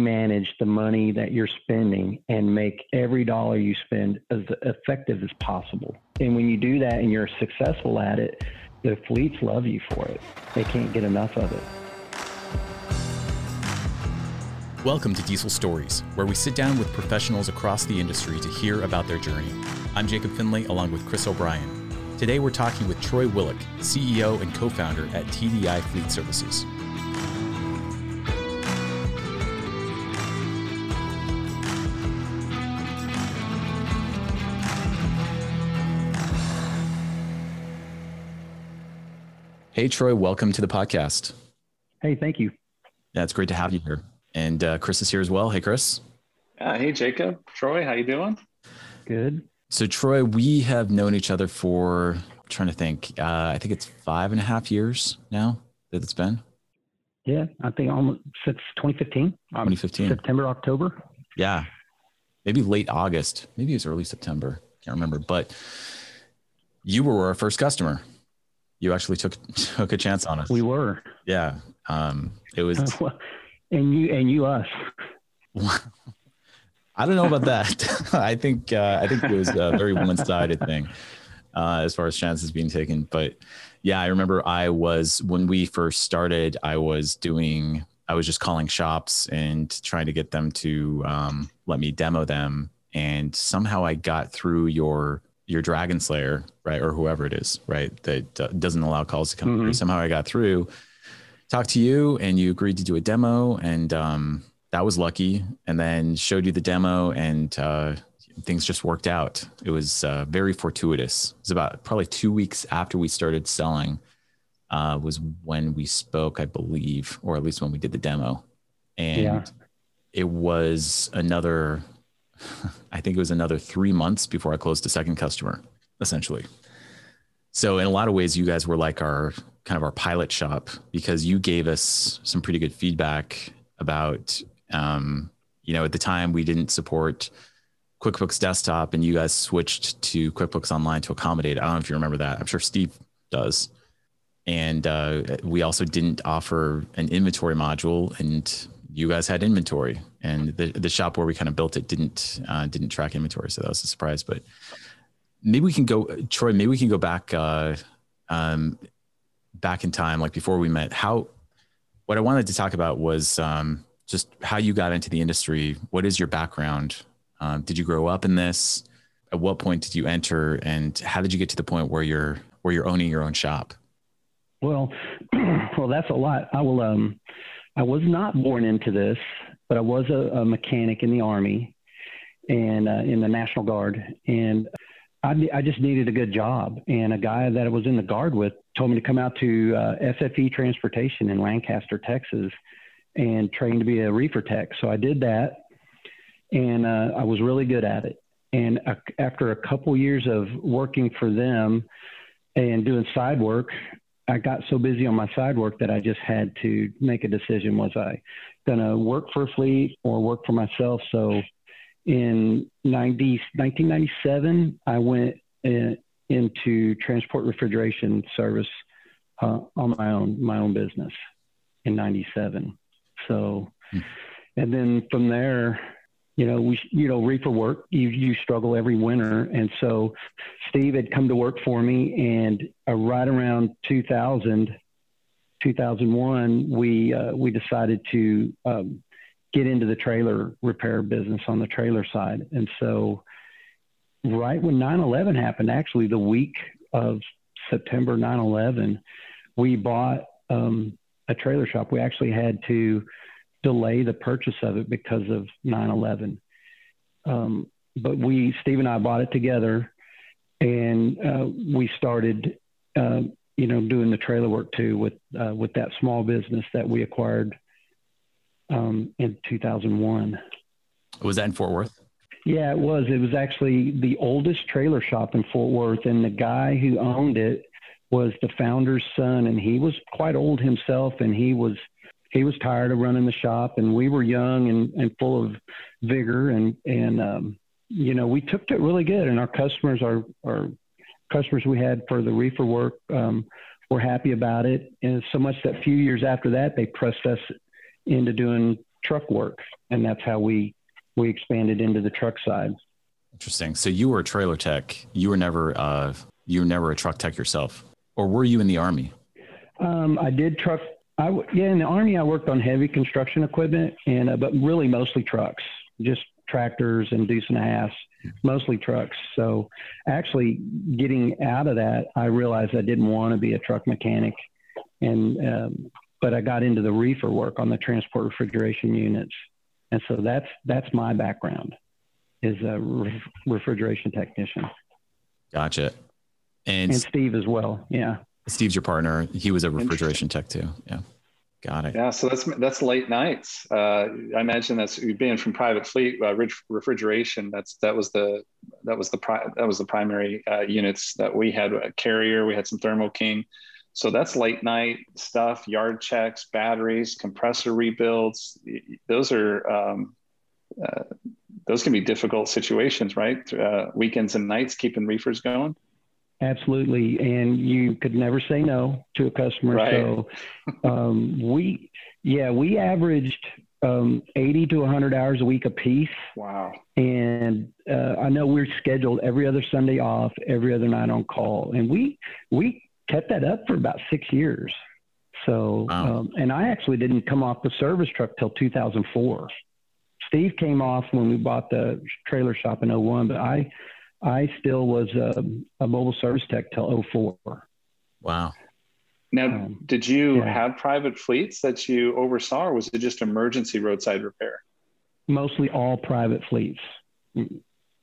manage the money that you're spending and make every dollar you spend as effective as possible. And when you do that and you're successful at it, the fleets love you for it. They can't get enough of it. Welcome to Diesel Stories, where we sit down with professionals across the industry to hear about their journey. I'm Jacob Finley, along with Chris O'Brien. Today we're talking with Troy Willick, CEO and co founder at TDI Fleet Services. Hey, Troy, welcome to the podcast. Hey, thank you. Yeah, it's great to have you here. And uh, Chris is here as well. Hey, Chris. Uh, hey, Jacob. Troy, how you doing? Good. So, Troy, we have known each other for, I'm trying to think, uh, I think it's five and a half years now that it's been. Yeah, I think almost since 2015. 2015. September, October. Yeah. Maybe late August. Maybe it was early September. Can't remember. But you were our first customer you actually took took a chance on us. We were. Yeah. Um, it was. and you and you us. I don't know about that. I think uh, I think it was a very one sided thing uh, as far as chances being taken. But yeah, I remember I was when we first started. I was doing. I was just calling shops and trying to get them to um, let me demo them. And somehow I got through your your Dragon Slayer, right, or whoever it is, right, that uh, doesn't allow calls to come mm-hmm. through. Somehow I got through, talked to you, and you agreed to do a demo, and um, that was lucky. And then showed you the demo, and uh, things just worked out. It was uh, very fortuitous. It was about probably two weeks after we started selling. Uh, was when we spoke, I believe, or at least when we did the demo, and yeah. it was another I think it was another three months before I closed a second customer, essentially. So in a lot of ways, you guys were like our kind of our pilot shop because you gave us some pretty good feedback about, um, you know, at the time we didn't support QuickBooks Desktop, and you guys switched to QuickBooks Online to accommodate. I don't know if you remember that. I'm sure Steve does. And uh, we also didn't offer an inventory module, and you guys had inventory and the, the shop where we kind of built it didn't uh, didn't track inventory so that was a surprise but maybe we can go troy maybe we can go back uh, um, back in time like before we met. How what i wanted to talk about was um, just how you got into the industry. What is your background? Um, did you grow up in this? At what point did you enter and how did you get to the point where you're where you're owning your own shop? Well well that's a lot. I will um I was not born into this, but I was a, a mechanic in the Army and uh, in the National Guard. And I, I, just needed a good job. And a guy that I was in the Guard with told me to come out to uh, SFE Transportation in Lancaster, Texas, and train to be a reefer tech. So I did that, and uh, I was really good at it. And after a couple years of working for them and doing side work, I got so busy on my side work that I just had to make a decision. Was I going to work for a fleet or work for myself? So in 90, 1997, I went in, into transport refrigeration service uh, on my own, my own business in 97. So, hmm. and then from there, you know, we, you know, reefer work, you, you struggle every winter. And so Steve had come to work for me and uh, right around 2000, 2001, we, uh, we decided to, um, get into the trailer repair business on the trailer side. And so right when 9-11 happened, actually the week of September 9-11, we bought, um, a trailer shop. We actually had to, delay the purchase of it because of 9/11. Um, but we, Steve and I, bought it together, and uh, we started, uh, you know, doing the trailer work too with uh, with that small business that we acquired um, in 2001. Was that in Fort Worth? Yeah, it was. It was actually the oldest trailer shop in Fort Worth, and the guy who owned it was the founder's son, and he was quite old himself, and he was he was tired of running the shop and we were young and, and full of vigor and and um, you know we took to it really good and our customers our our customers we had for the reefer work um, were happy about it and so much that a few years after that they pressed us into doing truck work, and that's how we we expanded into the truck side. Interesting. So you were a trailer tech. You were never uh, you were never a truck tech yourself, or were you in the army? Um, I did truck. I yeah, in the army I worked on heavy construction equipment, and uh, but really mostly trucks, just tractors and deuce and a half, mostly trucks. So actually, getting out of that, I realized I didn't want to be a truck mechanic, and um, but I got into the reefer work on the transport refrigeration units, and so that's that's my background, is a re- refrigeration technician. Gotcha. And, and Steve as well. Yeah. Steve's your partner. He was a refrigeration tech too. Yeah. Got it. Yeah, so that's that's late nights. Uh, I imagine that's being from private fleet uh, refrigeration. That's that was the that was the pri- that was the primary uh, units that we had. A carrier, we had some Thermo King. So that's late night stuff, yard checks, batteries, compressor rebuilds. Those are um, uh, those can be difficult situations, right? Uh, weekends and nights keeping reefers going. Absolutely, and you could never say no to a customer. Right. So um, we, yeah, we averaged um, 80 to 100 hours a week a piece. Wow. And uh, I know we're scheduled every other Sunday off, every other night on call, and we we kept that up for about six years. So, wow. um, and I actually didn't come off the service truck till 2004. Steve came off when we bought the trailer shop in 01, but I I still was a, a mobile service tech till 04. Wow. Now, um, did you yeah. have private fleets that you oversaw, or was it just emergency roadside repair? Mostly all private fleets.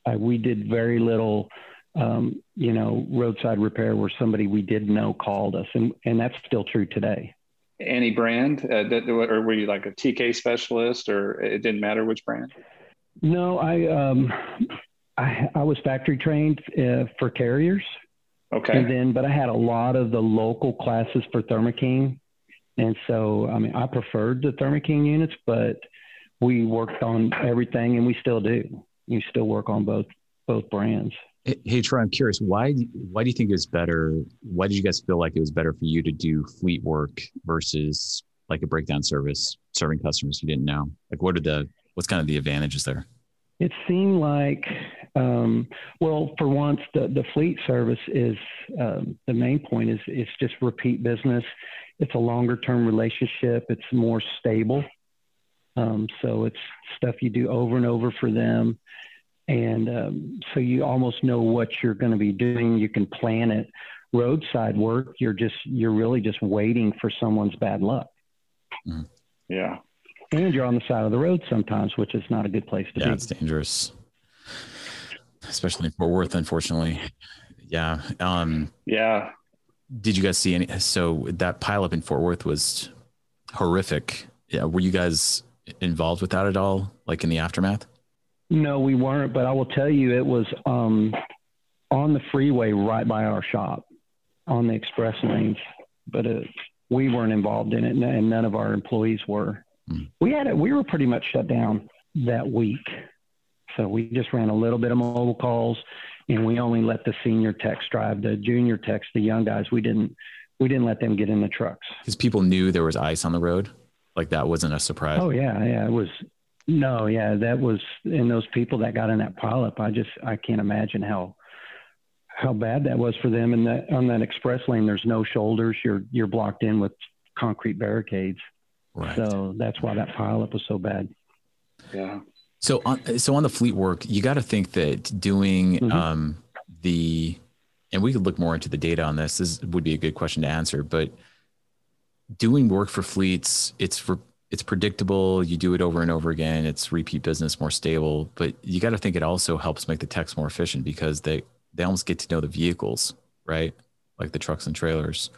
I, we did very little, um, you know, roadside repair where somebody we did know called us, and and that's still true today. Any brand, uh, that, or were you like a TK specialist, or it didn't matter which brand? No, I um, I, I was factory trained uh, for carriers. Okay. And then, but I had a lot of the local classes for Thermo King, And so, I mean, I preferred the Thermo King units, but we worked on everything and we still do. You still work on both, both brands. Hey, Troy, I'm curious, why, why do you think it was better? Why did you guys feel like it was better for you to do fleet work versus like a breakdown service serving customers you didn't know? Like, what are the, what's kind of the advantages there? It seemed like, um, well, for once, the, the fleet service is um, the main point is it's just repeat business. It's a longer term relationship. It's more stable. Um, so it's stuff you do over and over for them. And um, so you almost know what you're going to be doing. You can plan it. Roadside work, you're just, you're really just waiting for someone's bad luck. Mm. Yeah and you're on the side of the road sometimes, which is not a good place to yeah, be. Yeah, it's dangerous, especially in Fort Worth, unfortunately. Yeah. Um, yeah. Did you guys see any? So that pileup in Fort Worth was horrific. Yeah. Were you guys involved with that at all, like in the aftermath? No, we weren't. But I will tell you, it was um, on the freeway right by our shop, on the express lanes. But it, uh, we weren't involved in it, and none of our employees were. Mm. We had it. We were pretty much shut down that week, so we just ran a little bit of mobile calls, and we only let the senior techs drive. The junior techs, the young guys, we didn't. We didn't let them get in the trucks because people knew there was ice on the road. Like that wasn't a surprise. Oh yeah, yeah, it was. No, yeah, that was. And those people that got in that pileup, I just I can't imagine how how bad that was for them. And that on that express lane, there's no shoulders. You're you're blocked in with concrete barricades. Right. So that's why that pileup was so bad. Yeah. So on so on the fleet work, you got to think that doing mm-hmm. um, the and we could look more into the data on this. This would be a good question to answer, but doing work for fleets, it's for it's predictable. You do it over and over again. It's repeat business, more stable. But you got to think it also helps make the techs more efficient because they they almost get to know the vehicles, right? Like the trucks and trailers.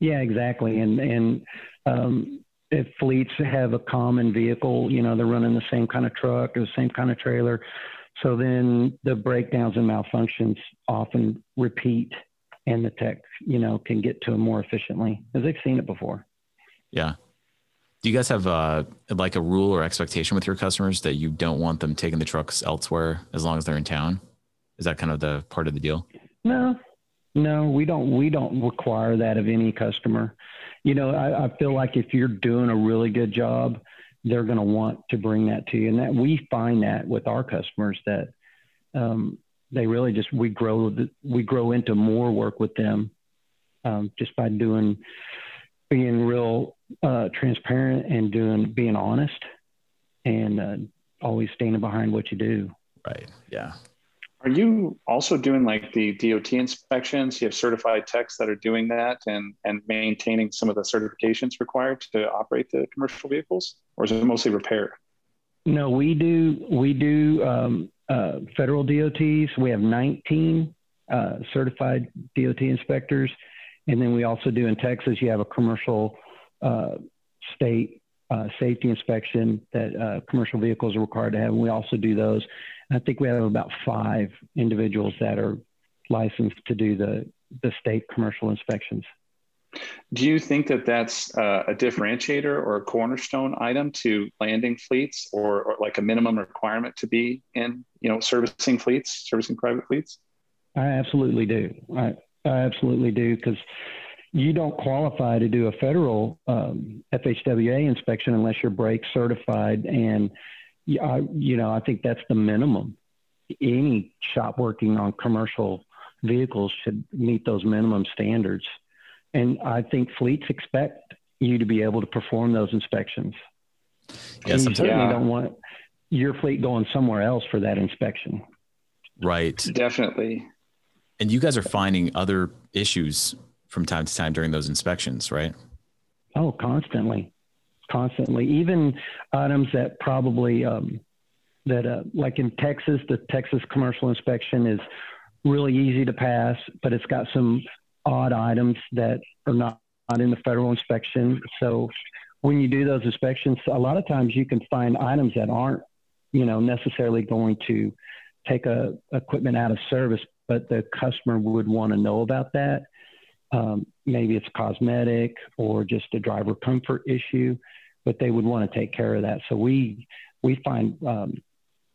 Yeah, exactly. And and um, if fleets have a common vehicle, you know, they're running the same kind of truck or the same kind of trailer. So then the breakdowns and malfunctions often repeat and the tech, you know, can get to them more efficiently as they've seen it before. Yeah. Do you guys have uh, like a rule or expectation with your customers that you don't want them taking the trucks elsewhere as long as they're in town? Is that kind of the part of the deal? No, no, we don't. We don't require that of any customer you know, I, I feel like if you're doing a really good job they're going to want to bring that to you. And that we find that with our customers that um, they really just we grow we grow into more work with them um, just by doing being real uh, transparent and doing being honest and uh, always standing behind what you do. Right. Yeah. Are you also doing like the DOT inspections? You have certified techs that are doing that and, and maintaining some of the certifications required to operate the commercial vehicles, or is it mostly repair? No, we do we do um, uh, federal DOTs. We have 19 uh, certified DOT inspectors, and then we also do in Texas. You have a commercial uh, state uh, safety inspection that uh, commercial vehicles are required to have, and we also do those. I think we have about five individuals that are licensed to do the, the state commercial inspections. Do you think that that's uh, a differentiator or a cornerstone item to landing fleets, or, or, like a minimum requirement to be in, you know, servicing fleets, servicing private fleets? I absolutely do. I, I absolutely do because you don't qualify to do a federal um, FHWA inspection unless you're brake certified and I, uh, you know, I think that's the minimum. Any shop working on commercial vehicles should meet those minimum standards. And I think fleets expect you to be able to perform those inspections. Yeah, and you certainly yeah. don't want your fleet going somewhere else for that inspection. Right. Definitely. And you guys are finding other issues from time to time during those inspections, right? Oh, constantly constantly, even items that probably um, that uh, like in Texas, the Texas commercial inspection is really easy to pass, but it's got some odd items that are not, not in the federal inspection. So when you do those inspections, a lot of times you can find items that aren't, you know, necessarily going to take a equipment out of service, but the customer would want to know about that. Um, maybe it's cosmetic or just a driver comfort issue, but they would want to take care of that. So we we find, um,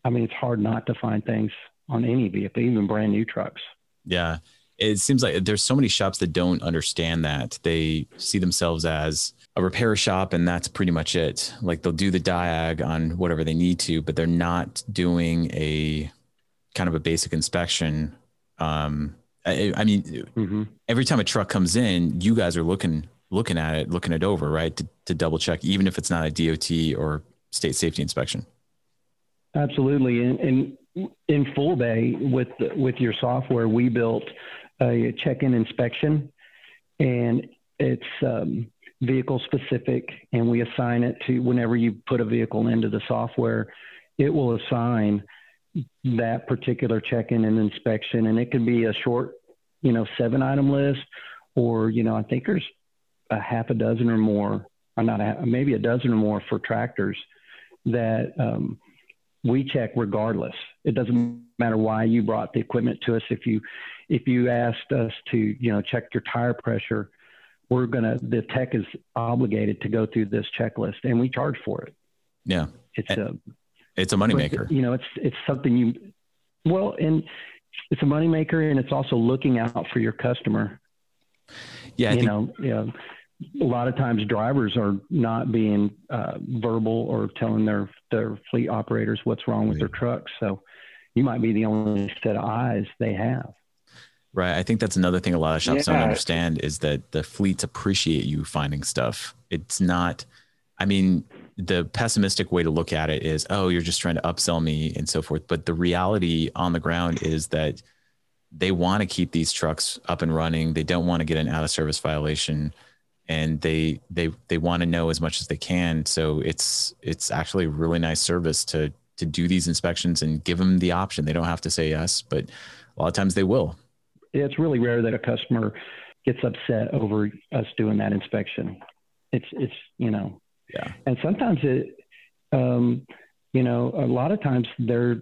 I mean, it's hard not to find things on any vehicle, even brand new trucks. Yeah, it seems like there's so many shops that don't understand that. They see themselves as a repair shop and that's pretty much it. Like they'll do the diag on whatever they need to, but they're not doing a kind of a basic inspection um, I, I mean, mm-hmm. every time a truck comes in, you guys are looking looking at it, looking it over, right, to, to double check, even if it's not a DOT or state safety inspection. Absolutely, and, in Fullbay with with your software, we built a check-in inspection, and it's um, vehicle specific, and we assign it to whenever you put a vehicle into the software, it will assign that particular check-in and inspection, and it could be a short, you know, seven item list, or you know, I think there's a half a dozen or more, or not a, maybe a dozen or more for tractors that um, we check regardless. It doesn't matter why you brought the equipment to us. If you if you asked us to, you know, check your tire pressure, we're gonna the tech is obligated to go through this checklist, and we charge for it. Yeah, it's a it's a moneymaker. You know, it's it's something you well, and it's a moneymaker, and it's also looking out for your customer. Yeah, I you think, know, you know, a lot of times drivers are not being uh, verbal or telling their their fleet operators what's wrong with their trucks. So you might be the only set of eyes they have. Right. I think that's another thing a lot of shops yeah. don't understand is that the fleets appreciate you finding stuff. It's not, I mean, the pessimistic way to look at it is, oh, you're just trying to upsell me and so forth. But the reality on the ground is that they want to keep these trucks up and running. They don't want to get an out of service violation and they they they want to know as much as they can. So it's it's actually a really nice service to to do these inspections and give them the option. They don't have to say yes, but a lot of times they will. It's really rare that a customer gets upset over us doing that inspection. It's it's you know yeah. And sometimes it, um, you know, a lot of times they're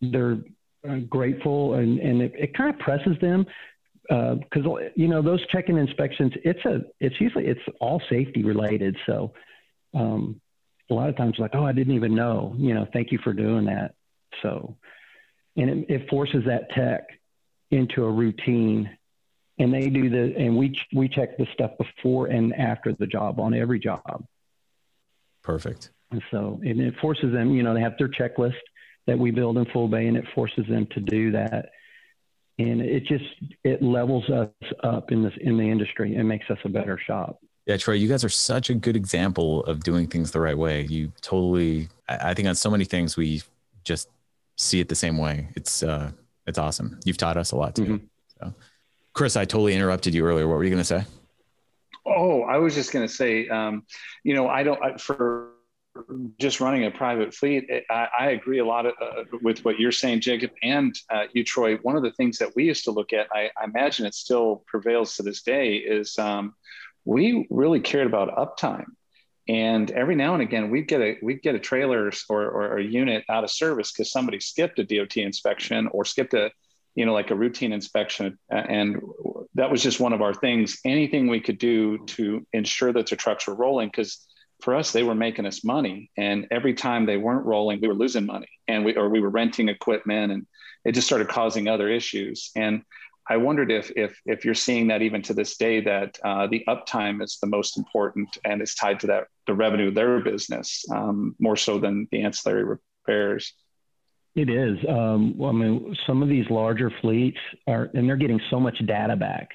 they're uh, grateful and and it, it kind of presses them because uh, you know those check-in inspections it's a it's usually it's all safety related so um, a lot of times like oh i didn't even know you know thank you for doing that so and it, it forces that tech into a routine and they do the and we we check the stuff before and after the job on every job Perfect. And so and it forces them, you know, they have their checklist that we build in Fullbay, and it forces them to do that. And it just it levels us up in this in the industry and makes us a better shop. Yeah, Troy, you guys are such a good example of doing things the right way. You totally, I think on so many things we just see it the same way. It's uh, it's awesome. You've taught us a lot too. Mm-hmm. So, Chris, I totally interrupted you earlier. What were you going to say? Oh, I was just going to say, um, you know, I don't I, for just running a private fleet. I, I agree a lot of, uh, with what you're saying, Jacob, and uh, you, Troy. One of the things that we used to look at, I, I imagine it still prevails to this day, is um, we really cared about uptime. And every now and again, we'd get a we'd get a trailer or, or a unit out of service because somebody skipped a DOT inspection or skipped a you know like a routine inspection, and that was just one of our things. Anything we could do to ensure that the trucks were rolling because for us they were making us money, and every time they weren't rolling, we were losing money, and we or we were renting equipment, and it just started causing other issues. And I wondered if if if you're seeing that even to this day that uh, the uptime is the most important and it's tied to that the revenue of their business um, more so than the ancillary repairs. It is. Um, well, I mean, some of these larger fleets are, and they're getting so much data back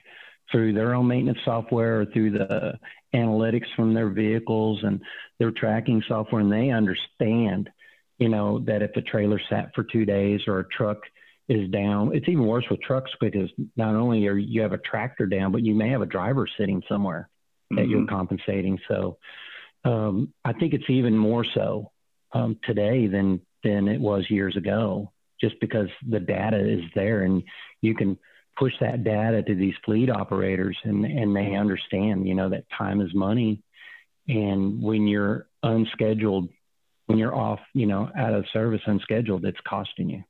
through their own maintenance software or through the analytics from their vehicles and their tracking software, and they understand, you know, that if a trailer sat for two days or a truck is down. It's even worse with trucks because not only are you have a tractor down, but you may have a driver sitting somewhere mm-hmm. that you're mm-hmm. compensating. So um, I think it's even more so um, today than than it was years ago, just because the data is there and you can push that data to these fleet operators and and they understand, you know, that time is money, and when you're unscheduled, when you're off, you know, out of service unscheduled, it's costing you.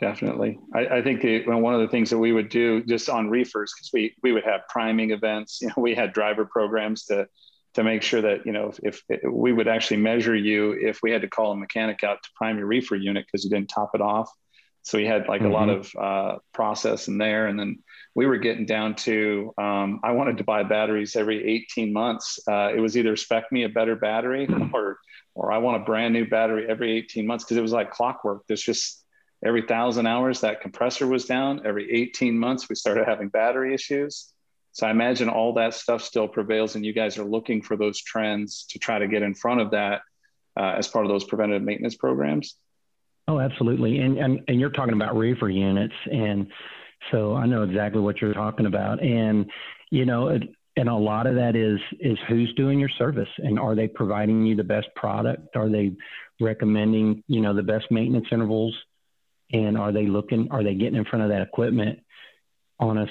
Definitely. I, I think the, one of the things that we would do just on reefers, because we, we would have priming events, you know, we had driver programs to, to make sure that, you know, if, if we would actually measure you if we had to call a mechanic out to prime your reefer unit because you didn't top it off. So we had like mm-hmm. a lot mm-hmm. of uh, process in there. And then we were getting down to, um, I wanted to buy batteries every 18 months. Uh, it was either spec me a better battery or, or I want a brand new battery every 18 months because it was like clockwork. There's just, every thousand hours that compressor was down every 18 months we started having battery issues so i imagine all that stuff still prevails and you guys are looking for those trends to try to get in front of that uh, as part of those preventative maintenance programs oh absolutely. And, and and you're talking about reefer units and so i know exactly what you're talking about. And you know it, and a lot of that is is who's doing your service and are they providing you the best product? Are they recommending you know the best maintenance intervals? And are they looking are they getting in front of that equipment on a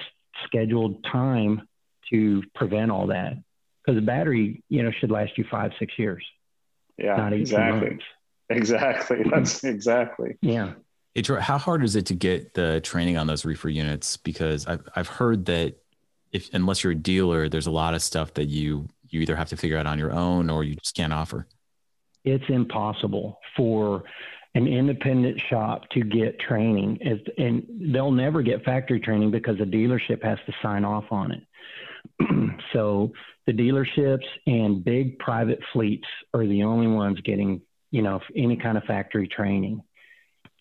scheduled time to prevent all that? Because the battery you know should last you five six years yeah exactly. months. Exactly. Hmm. That's exactly. Yeah. Hey, Troy, how hard is it to get the training on those reefer units? Because I've, I've heard that if unless you're a dealer there's a lot of stuff that you you either have to figure out on your own or you just can't offer. It's impossible for an independent shop to get training, and they'll never get factory training because the dealership has to sign off on it. so the dealerships and big private fleets are the only ones getting, you know, any kind of factory training.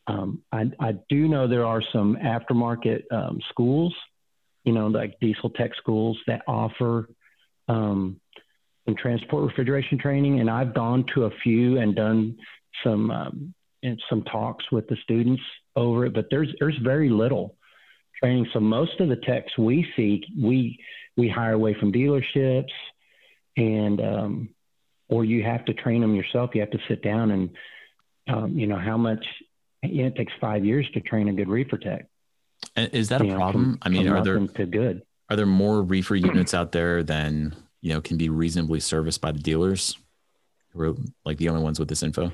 Um, I, I, do know there are some aftermarket um, schools, you know, like diesel tech schools that offer um, some transport refrigeration training, and I've gone to a few and done some um, and some talks with the students over it, but there's there's very little training. So most of the techs we see, we we hire away from dealerships, and um, or you have to train them yourself. You have to sit down and um, you know how much it takes five years to train a good reefer tech. And is that you a know, problem? From, I mean, are there to good? Are there more reefer units out there than you know can be reasonably serviced by the dealers? Who are like the only ones with this info?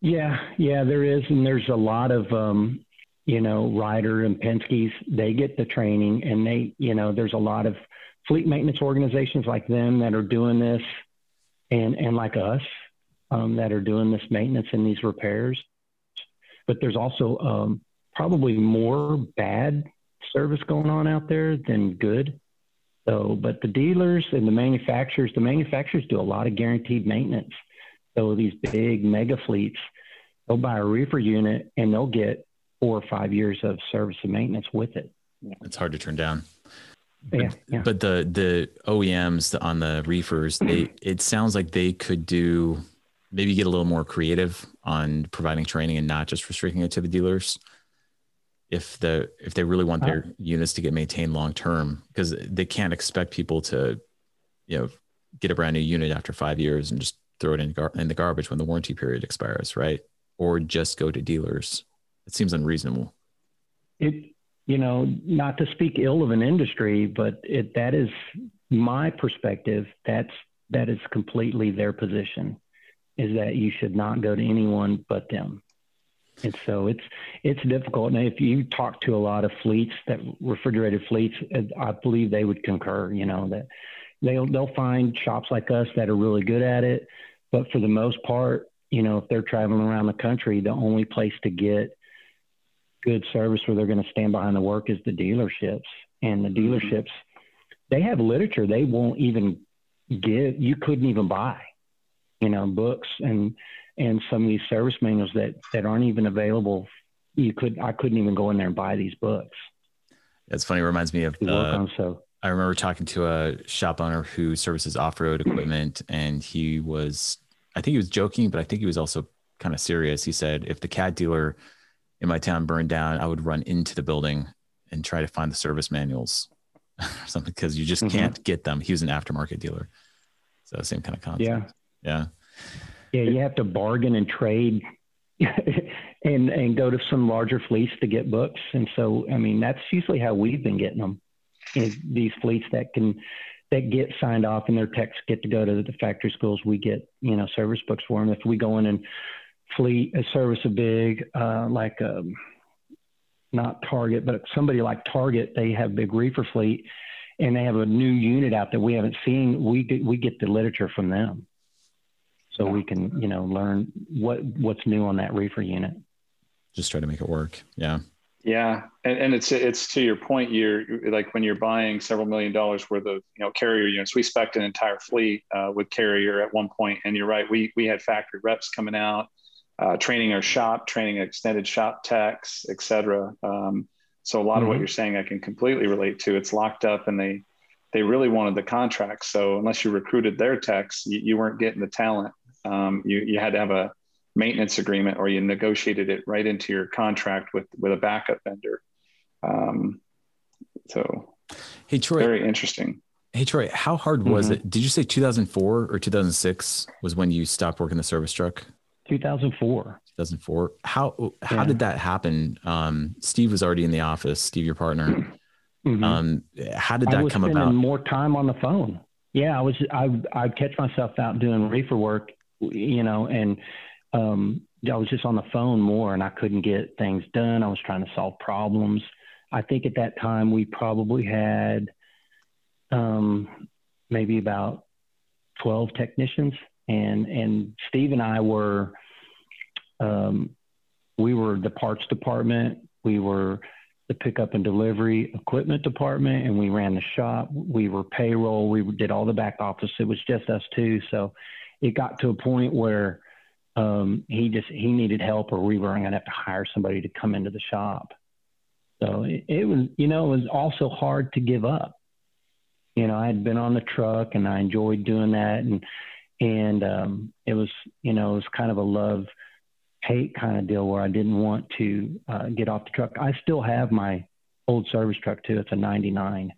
Yeah, yeah, there is, and there's a lot of um, you know Ryder and Penske's. They get the training, and they you know there's a lot of fleet maintenance organizations like them that are doing this, and and like us um, that are doing this maintenance and these repairs. But there's also um, probably more bad service going on out there than good. So, but the dealers and the manufacturers, the manufacturers do a lot of guaranteed maintenance So these big mega fleets, they'll buy a reefer unit and they'll get four or five years of service and maintenance with it. It's hard to turn down. But, yeah, yeah. but the the OEMs on the reefers, they it sounds like they could do maybe get a little more creative on providing training and not just restricting it to the dealers if the if they really want their uh, units to get maintained long term because they can't expect people to you know get a brand new unit after five years and just throw it in, gar- in the garbage when the warranty period expires right? Or just go to dealers. It seems unreasonable. It you know not to speak ill of an industry but it that is my perspective that's that is completely their position is that you should not go to anyone but them and so it's it's difficult. And if you talk to a lot of fleets that refrigerated fleets, I believe they would concur. You know that they'll they'll find shops like us that are really good at it, but for the most part, you know, if they're traveling around the country, the only place to get good service where they're going to stand behind the work is the dealerships. And the mm-hmm. dealerships, they have literature they won't even give. You couldn't even buy, you know, books and and some of these service manuals that that aren't even available. You could I couldn't even go in there and buy these books. That's funny. It reminds me of uh, so. I remember talking to a shop owner who services off-road equipment, and he was I think he was joking, but I think he was also kind of serious. He said, if the Cat dealer in my town burned down, I would run into the building and try to find the service manuals or something because you just mm-hmm. can't get them. He was an aftermarket dealer. So same kind of concept. Yeah. Yeah. Yeah, you have to bargain and trade and and go to some larger fleets to get books. And so, I mean, that's usually how we've been getting them. Is these fleets that can that get signed off and their techs get to go to the factory schools. We get you know service books for them. If we go in and fleet a service a big uh, like um, not Target, but somebody like Target, they have big reefer fleet, and they have a new unit out that we haven't seen. We get, we get the literature from them. So we can you know learn what what's new on that reefer unit. Just try to make it work. Yeah. Yeah. And, and it's it's to your point you're like when you're buying several million dollars worth of you know carrier units we spec an entire fleet uh, with carrier at one point. And you're right we we had factory reps coming out uh, training our shop training extended shop techs et cetera um, so a lot mm-hmm. of what mm-hmm. you're saying i can completely relate to it's locked up and they they really wanted the contract so unless you recruited their techs you, you weren't getting the talent um, you, you had to have a maintenance agreement or you negotiated it right into your contract with, with a backup vendor. Um, so hey, Troy, very interesting. Hey, Troy, how hard was mm-hmm. it? Did you say 2004 or 2006 was when you stopped working the service truck? 2004. 2004. How, how yeah. did that happen? Um, Steve was already in the office, Steve, your partner. Mm-hmm. Um, how did that come about? More time on the phone. Yeah, I was. I I catch myself out doing reefer work you know, and um, I was just on the phone more and I couldn't get things done. I was trying to solve problems. I think at that time we probably had um, maybe about 12 technicians and, and Steve and I were, um, we were the parts department. We were the pickup and delivery equipment department and we ran the shop. We were payroll. We did all the back office. It was just us two. So it got to a point where um, he just he needed help, or we were going to have to hire somebody to come into the shop. So it, it was, you know, it was also hard to give up. You know, I had been on the truck and I enjoyed doing that, and and um, it was, you know, it was kind of a love hate kind of deal where I didn't want to uh, get off the truck. I still have my old service truck too. It's a '99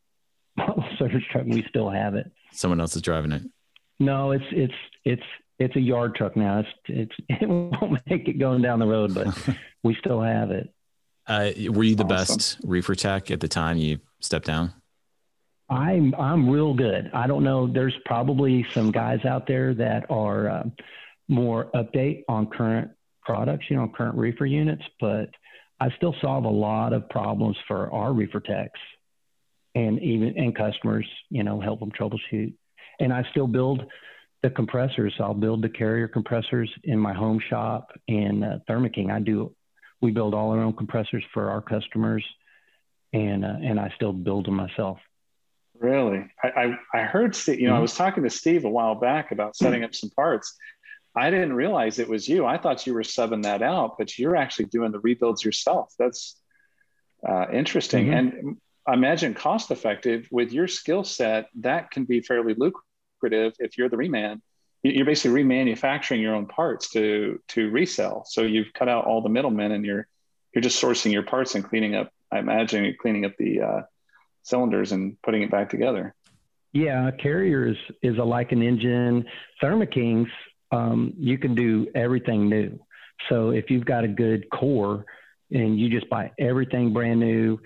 service truck. And we still have it. Someone else is driving it. No, it's it's it's it's a yard truck now. It's it's it won't make it going down the road, but we still have it. Uh, were you the awesome. best reefer tech at the time you stepped down? I'm I'm real good. I don't know. There's probably some guys out there that are uh, more update on current products, you know, current reefer units, but I still solve a lot of problems for our reefer techs and even and customers. You know, help them troubleshoot and I still build the compressors. I'll build the carrier compressors in my home shop in uh, Thermo King. I do. We build all our own compressors for our customers, and uh, and I still build them myself. Really, I I, I heard Steve. You know, mm-hmm. I was talking to Steve a while back about setting up some parts. I didn't realize it was you. I thought you were subbing that out, but you're actually doing the rebuilds yourself. That's uh, interesting. Mm-hmm. And I imagine cost effective with your skill set, that can be fairly lucrative if you're the reman. You're basically remanufacturing your own parts to to resell. So you've cut out all the middlemen and you're you're just sourcing your parts and cleaning up. I imagine you're cleaning up the uh, cylinders and putting it back together. Yeah, Carrier is, a like an engine. Thermo Kings um, you can do everything new. So if you've got a good core and you just buy everything brand new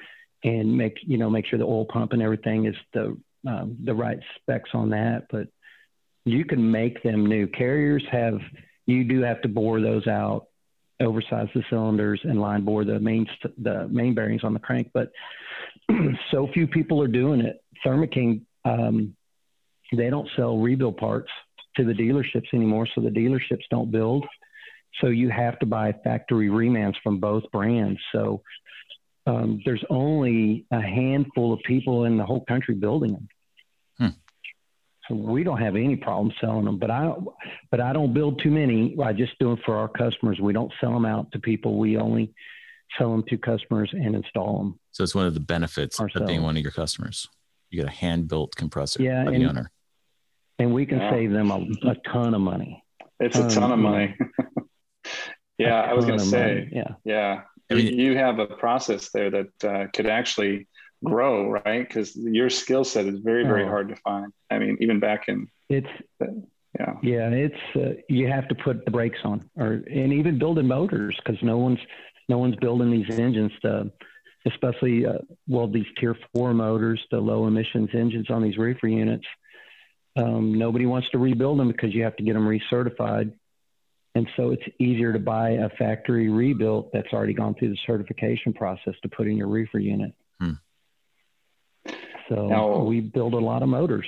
and make you know make sure the oil pump and everything is the um, the right specs on that, but you can make them new. Carriers have you do have to bore those out, oversize the cylinders and line bore the main the main bearings on the crank, but so few people are doing it. Thermo King um, they don't sell rebuild parts to the dealerships anymore, so the dealerships don't build. So you have to buy factory remans from both brands. So um, there's only a handful of people in the whole country building them. Hmm. So we don't have any problem selling them, but I, but I don't build too many. I just do them for our customers. We don't sell them out to people. We only sell them to customers and install them. So it's one of the benefits ourselves. of being one of your customers. You get a hand built compressor yeah, by and, the owner and we can yeah. save them a, a, ton of money. It's ton a ton of money. yeah, I was going to say, money. yeah, yeah. I mean, you have a process there that uh, could actually grow, right? Because your skill set is very, very oh. hard to find. I mean, even back in it's yeah, yeah, it's uh, you have to put the brakes on, or and even building motors because no one's no one's building these engines to, especially uh, well these tier four motors, the low emissions engines on these reefer units um, nobody wants to rebuild them because you have to get them recertified. And so it's easier to buy a factory rebuilt that's already gone through the certification process to put in your reefer unit. Hmm. So now, we build a lot of motors.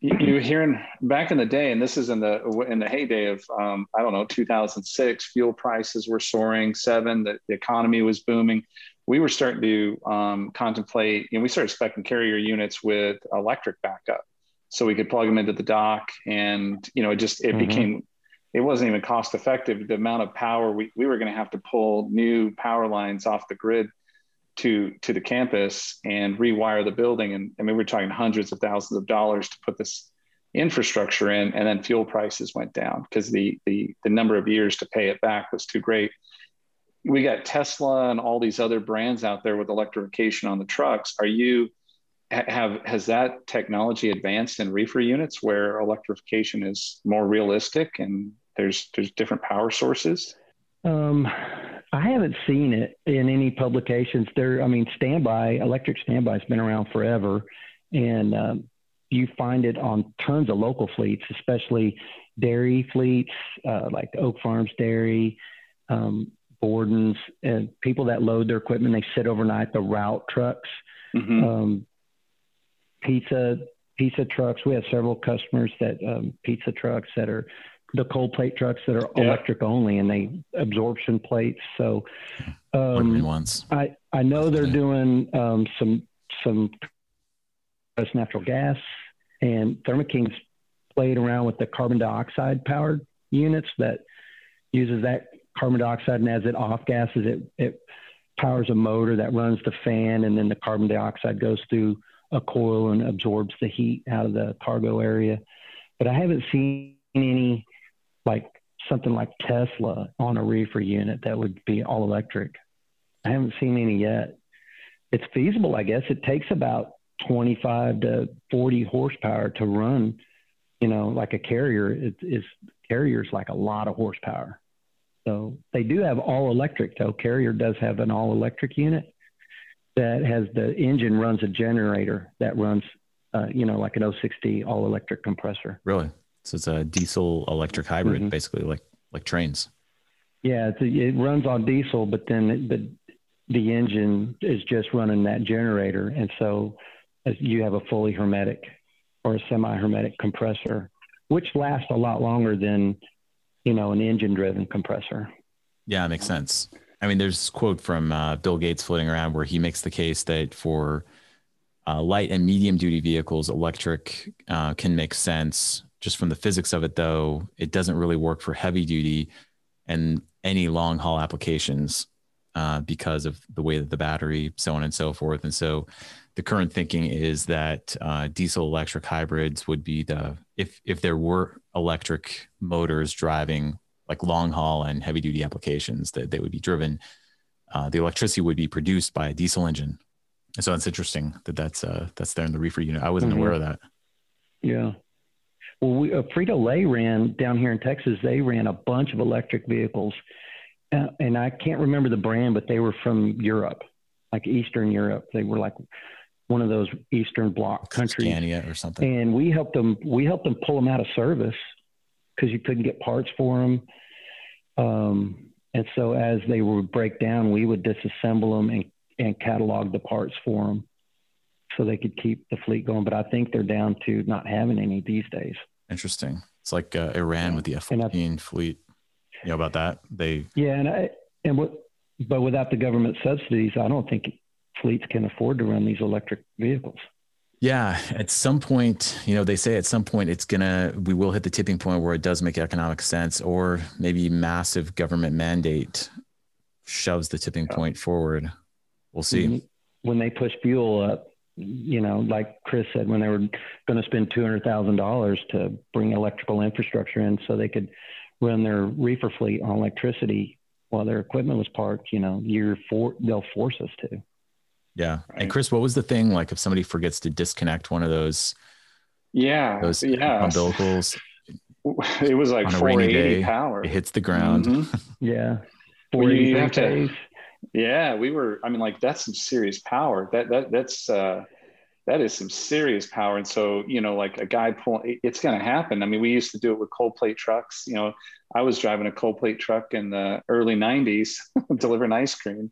You were hearing back in the day, and this is in the in the heyday of um, I don't know 2006. Fuel prices were soaring. Seven, the, the economy was booming. We were starting to um, contemplate, and we started specing carrier units with electric backup so we could plug them into the dock and you know it just it mm-hmm. became it wasn't even cost effective the amount of power we, we were going to have to pull new power lines off the grid to to the campus and rewire the building. And i mean we're talking hundreds of thousands of dollars to put this infrastructure in and then fuel prices went down because the the the number of years to pay it back was too great. We got tesla and all these other brands out there with electrification on the trucks. Are you have has that technology advanced in reefer units where electrification is more realistic and there's there's different power sources? Um, I haven't seen it in any publications. There, I mean, standby electric standby has been around forever, and um, you find it on tons of local fleets, especially dairy fleets uh, like Oak Farms Dairy, um, Borden's, and people that load their equipment. They sit overnight. The route trucks. Mm-hmm. Um, pizza pizza trucks. We have several customers that um, pizza trucks that are the cold plate trucks that are yeah. electric only and they absorption plates. So um, once. I I know they're doing um, some some natural gas and Thermo King's played around with the carbon dioxide powered units that uses that carbon dioxide and as it off gases it it powers a motor that runs the fan and then the carbon dioxide goes through a coil and absorbs the heat out of the cargo area. But I haven't seen any like something like Tesla on a reefer unit that would be all electric. I haven't seen any yet. It's feasible, I guess. It takes about 25 to 40 horsepower to run, you know, like a carrier. It is carrier's like a lot of horsepower. So they do have all electric though. Carrier does have an all electric unit that has the engine runs a generator that runs, uh, you know, like an 060 all electric compressor. Really? So it's a diesel electric hybrid, mm-hmm. basically like like trains. Yeah, a, it runs on diesel, but then the the engine is just running that generator, and so you have a fully hermetic or a semi-hermetic compressor, which lasts a lot longer than you know an engine-driven compressor. Yeah, it makes sense. I mean, there's quote from uh, Bill Gates floating around where he makes the case that for uh, light and medium duty vehicles, electric uh, can make sense just from the physics of it, though, it doesn't really work for heavy duty and any long haul applications uh, because of the way that the battery, so on and so forth. And so, the current thinking is that uh, diesel electric hybrids would be the if if there were electric motors driving like long haul and heavy duty applications that they would be driven uh, the electricity would be produced by a diesel engine and so it's interesting that that's uh, that's there in the reefer unit i wasn't mm-hmm. aware of that yeah well we, uh, frito lay ran down here in texas they ran a bunch of electric vehicles uh, and i can't remember the brand but they were from europe like eastern europe they were like one of those Eastern Bloc countries, Scania or something. And we helped them. We helped them pull them out of service because you couldn't get parts for them. Um, and so as they would break down, we would disassemble them and, and catalog the parts for them so they could keep the fleet going. But I think they're down to not having any these days. Interesting. It's like uh, Iran with the F-14 fleet. You know about that? They yeah, and I and what, but without the government subsidies, I don't think fleets can afford to run these electric vehicles. Yeah, at some point, you know, they say at some point it's gonna we will hit the tipping point where it does make economic sense, or maybe massive government mandate shoves the tipping point forward. We'll see. When they push fuel up, you know, like Chris said, when they were going to spend two hundred thousand dollars to bring electrical infrastructure in, so they could run their reefer fleet on electricity while their equipment was parked, you know, year four they'll force us to. Yeah. Right. And Chris, what was the thing like if somebody forgets to disconnect one of those? Yeah. Those yeah. umbilicals. It was like 480 power. It hits the ground. Mm-hmm. yeah. Well, you have to, yeah, we were, I mean, like that's some serious power. That, that, that's, uh, that is some serious power. And so, you know, like a guy pulling, it's going to happen. I mean, we used to do it with cold plate trucks. You know, I was driving a cold plate truck in the early 90s, delivering ice cream.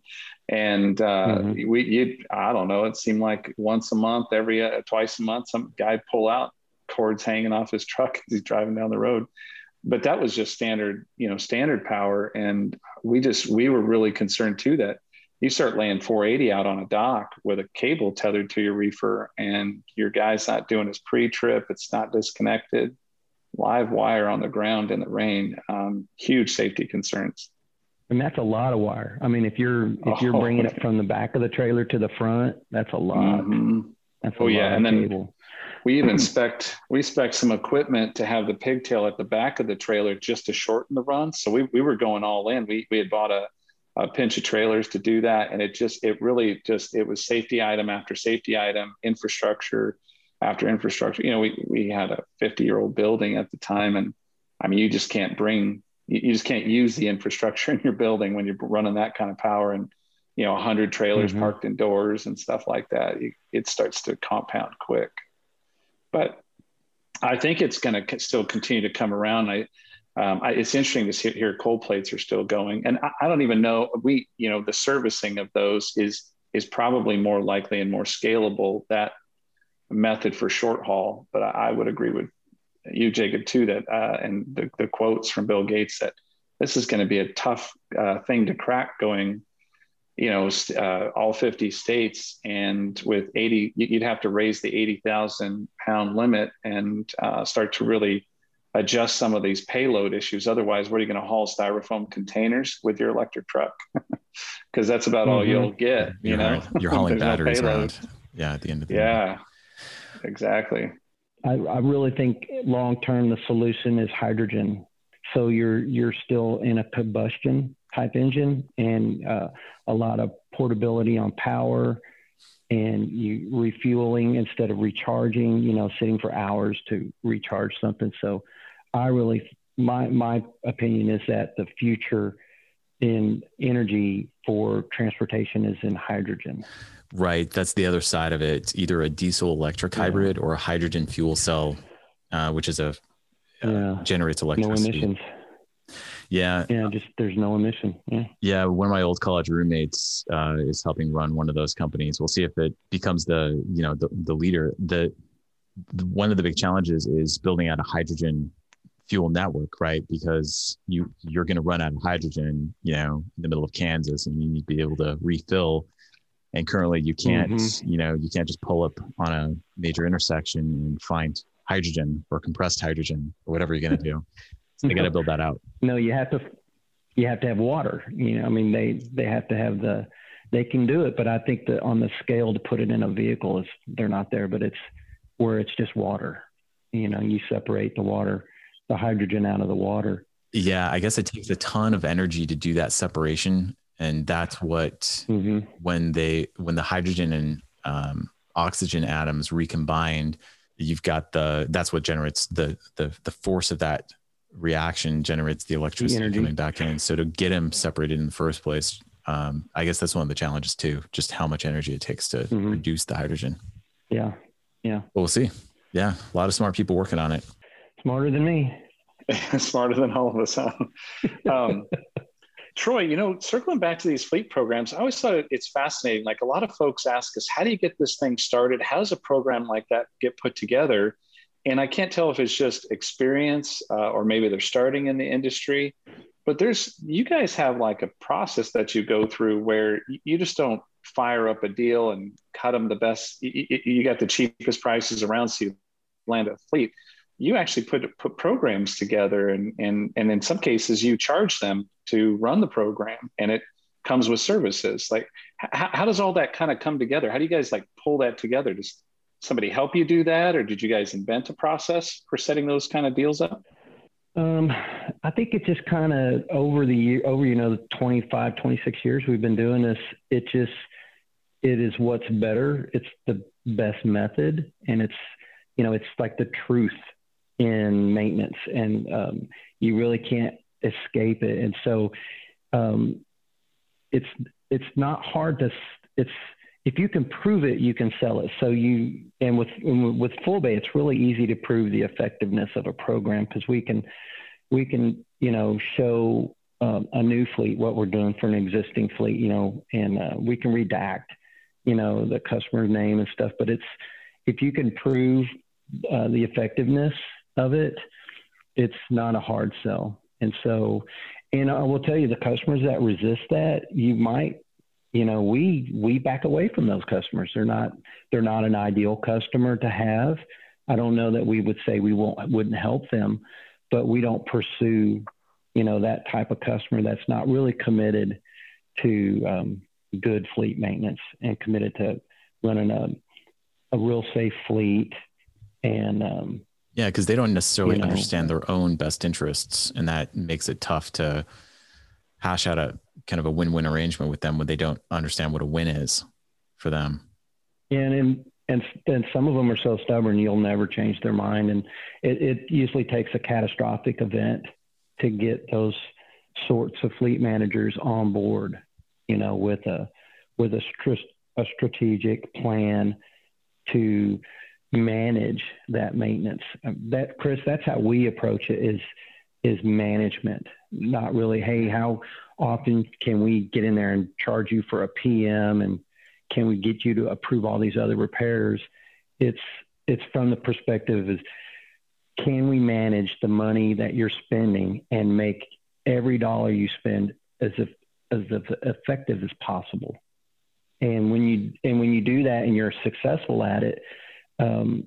And uh, mm-hmm. we, you, I don't know, it seemed like once a month, every uh, twice a month, some guy pull out cords hanging off his truck as he's driving down the road. But that was just standard, you know, standard power. And we just, we were really concerned too that you start laying 480 out on a dock with a cable tethered to your reefer and your guy's not doing his pre-trip. It's not disconnected. Live wire on the ground in the rain. Um, huge safety concerns. And that's a lot of wire. I mean if you're if you're oh, bringing it from the back of the trailer to the front that's a lot. Mm-hmm. that's a oh yeah. and then cable. We even spec we spec some equipment to have the pigtail at the back of the trailer just to shorten the run so we, we were going all in we, we had bought a a pinch of trailers to do that. And it just, it really just, it was safety item after safety item, infrastructure after infrastructure. You know, we, we had a 50 year old building at the time. And I mean, you just can't bring, you just can't use the infrastructure in your building when you're running that kind of power and, you know, 100 trailers mm-hmm. parked indoors and stuff like that. It, it starts to compound quick. But I think it's going to still continue to come around. I, um, I, it's interesting to see here cold plates are still going and I, I, don't even know we you know the servicing of those is is probably more likely and more scalable that method for short haul but i, I would agree with you jacob too that uh, and the, the quotes from bill gates that this is going to be a tough uh, thing to crack going you know uh, all 50 states and with 80 you'd have to raise the 80,000 pound limit and uh, start to really adjust some of these payload issues. Otherwise, where are you going to haul styrofoam containers with your electric truck? Because that's about mm-hmm. all you'll get. You you're know, you're hauling batteries no around. Yeah, at the end of the yeah, day. exactly. I, I really think long term the solution is hydrogen. So you're you're still in a combustion type engine and uh, a lot of portability on power and you refueling instead of recharging, you know, sitting for hours to recharge something. So I really, my, my opinion is that the future in energy for transportation is in hydrogen. Right. That's the other side of it. either a diesel electric hybrid yeah. or a hydrogen fuel cell, uh, which is a uh, yeah. generates electricity. No emissions. Yeah. Yeah. Just there's no emission. Yeah. Yeah. One of my old college roommates uh, is helping run one of those companies. We'll see if it becomes the, you know, the, the leader. The, the one of the big challenges is building out a hydrogen fuel network, right? Because you you're going to run out of hydrogen, you know, in the middle of Kansas, and you need to be able to refill. And currently, you can't, mm-hmm. you know, you can't just pull up on a major intersection and find hydrogen or compressed hydrogen or whatever you're going to do. So they got to build that out. No, you have to you have to have water. You know, I mean they they have to have the they can do it, but I think that on the scale to put it in a vehicle is they're not there. But it's where it's just water. You know, you separate the water, the hydrogen out of the water. Yeah, I guess it takes a ton of energy to do that separation, and that's what mm-hmm. when they when the hydrogen and um, oxygen atoms recombined, you've got the that's what generates the the the force of that reaction generates the electricity the coming back in. So to get them separated in the first place, um, I guess that's one of the challenges too, just how much energy it takes to mm-hmm. reduce the hydrogen. Yeah. Yeah. But we'll see. Yeah. A lot of smart people working on it. Smarter than me. Smarter than all of us, huh? Um, Troy, you know, circling back to these fleet programs, I always thought it's fascinating. Like a lot of folks ask us, how do you get this thing started? How does a program like that get put together? And I can't tell if it's just experience uh, or maybe they're starting in the industry, but there's, you guys have like a process that you go through where you just don't fire up a deal and cut them the best. You, you got the cheapest prices around, so you land a fleet you actually put put programs together and and and in some cases you charge them to run the program and it comes with services like how does all that kind of come together how do you guys like pull that together does somebody help you do that or did you guys invent a process for setting those kind of deals up um, I think it's just kind of over the year, over, you know, 25, 26 years we've been doing this. It just, it is what's better. It's the best method. And it's, you know, it's like the truth in maintenance, and um, you really can't escape it. And so, um, it's it's not hard to it's if you can prove it, you can sell it. So you and with with Fullbay, it's really easy to prove the effectiveness of a program because we can we can you know show um, a new fleet what we're doing for an existing fleet, you know, and uh, we can redact you know the customer's name and stuff. But it's if you can prove uh, the effectiveness of it, it's not a hard sell. And so, and I will tell you, the customers that resist that, you might, you know, we we back away from those customers. They're not they're not an ideal customer to have. I don't know that we would say we won't wouldn't help them, but we don't pursue, you know, that type of customer that's not really committed to um, good fleet maintenance and committed to running a a real safe fleet and um, yeah, because they don't necessarily you know, understand their own best interests, and that makes it tough to hash out a kind of a win-win arrangement with them when they don't understand what a win is for them. And and and, and some of them are so stubborn you'll never change their mind, and it, it usually takes a catastrophic event to get those sorts of fleet managers on board. You know, with a with a, a strategic plan to manage that maintenance. That Chris, that's how we approach it is is management, not really, hey, how often can we get in there and charge you for a PM and can we get you to approve all these other repairs? It's it's from the perspective is can we manage the money that you're spending and make every dollar you spend as if, as effective as possible? And when you and when you do that and you're successful at it, um,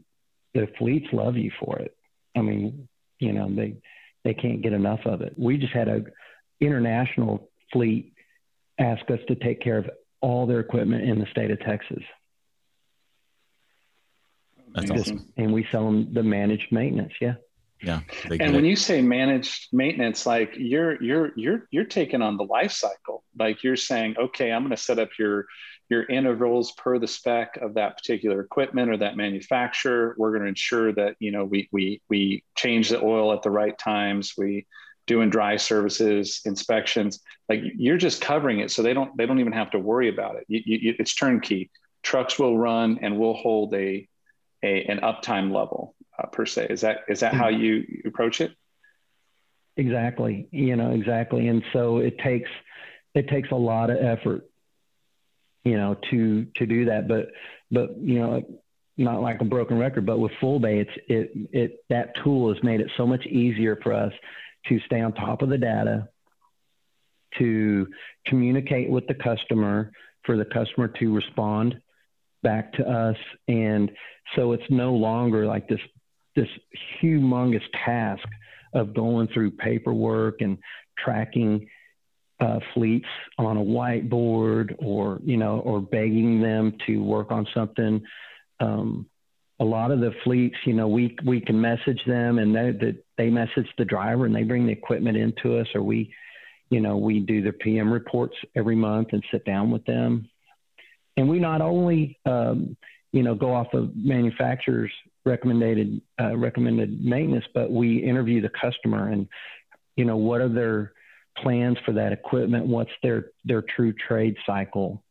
the fleets love you for it. I mean, you know, they they can't get enough of it. We just had a international fleet ask us to take care of all their equipment in the state of Texas. That's awesome. And we sell them the managed maintenance. Yeah. Yeah. And when it. you say managed maintenance, like you're you're you're you're taking on the life cycle. Like you're saying, okay, I'm going to set up your your intervals per the spec of that particular equipment or that manufacturer. We're going to ensure that you know we we we change the oil at the right times. We do doing dry services, inspections. Like you're just covering it, so they don't they don't even have to worry about it. You, you, it's turnkey. Trucks will run, and we'll hold a, a an uptime level uh, per se. Is that is that how you approach it? Exactly. You know exactly, and so it takes it takes a lot of effort you know, to to do that. But but you know, not like a broken record, but with Fullbay, it's it it that tool has made it so much easier for us to stay on top of the data, to communicate with the customer, for the customer to respond back to us, and so it's no longer like this this humongous task of going through paperwork and tracking uh, fleets on a whiteboard or you know or begging them to work on something. Um, a lot of the fleets you know we we can message them and they that they message the driver and they bring the equipment into us or we you know we do their pm reports every month and sit down with them. And we not only um, you know go off of manufacturers recommended uh, recommended maintenance but we interview the customer and you know what are their plans for that equipment? What's their their true trade cycle?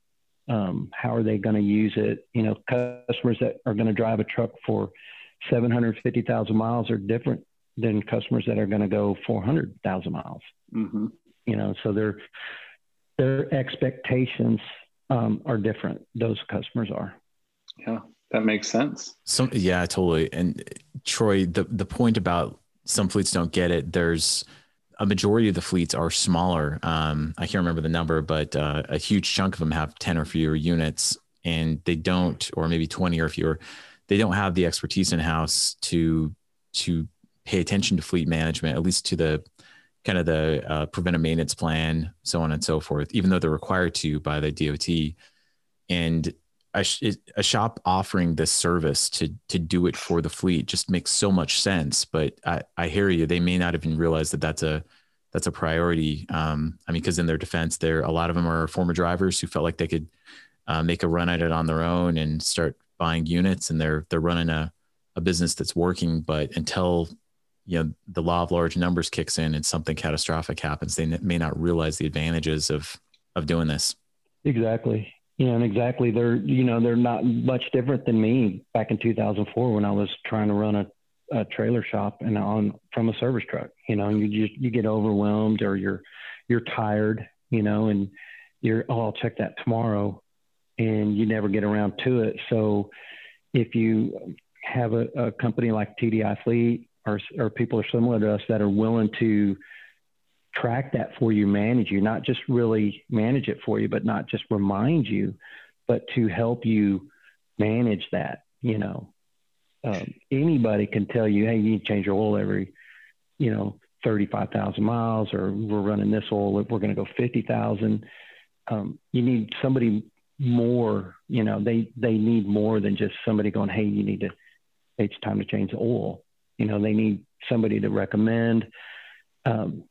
Um, how are they going to use it? You know customers that are going to drive a truck for 750,000 miles are different than customers that are going to go 400,000 miles. Mm-hmm. you know so their their expectations um, are different. Those customers are. Yeah that makes sense so yeah totally and troy the the point about some fleets don't get it there's a majority of the fleets are smaller. Um, I can't remember the number, but uh, a huge chunk of them have 10 or fewer units and they don't, or maybe 20 or fewer, they don't have the expertise in house to, to pay attention to fleet management, at least to the kind of the uh, preventive maintenance plan, so on and so forth, even though they're required to by the DOT. And a, a shop offering this service to to do it for the fleet just makes so much sense. But I, I hear you; they may not even realize that that's a that's a priority. Um, I mean, because in their defense, there a lot of them are former drivers who felt like they could uh, make a run at it on their own and start buying units, and they're they're running a a business that's working. But until you know the law of large numbers kicks in and something catastrophic happens, they may not realize the advantages of of doing this. Exactly. Yeah, and exactly. They're you know they're not much different than me back in 2004 when I was trying to run a, a trailer shop and on from a service truck. You know, you just you get overwhelmed or you're you're tired. You know, and you're oh I'll check that tomorrow, and you never get around to it. So if you have a, a company like TDI Fleet or or people are similar to us that are willing to track that for you, manage you, not just really manage it for you, but not just remind you, but to help you manage that. You know, um, anybody can tell you, hey, you need to change your oil every, you know, 35,000 miles, or we're running this oil, we're going to go 50,000. Um, you need somebody more, you know, they, they need more than just somebody going, hey, you need to, it's time to change the oil. You know, they need somebody to recommend. Um,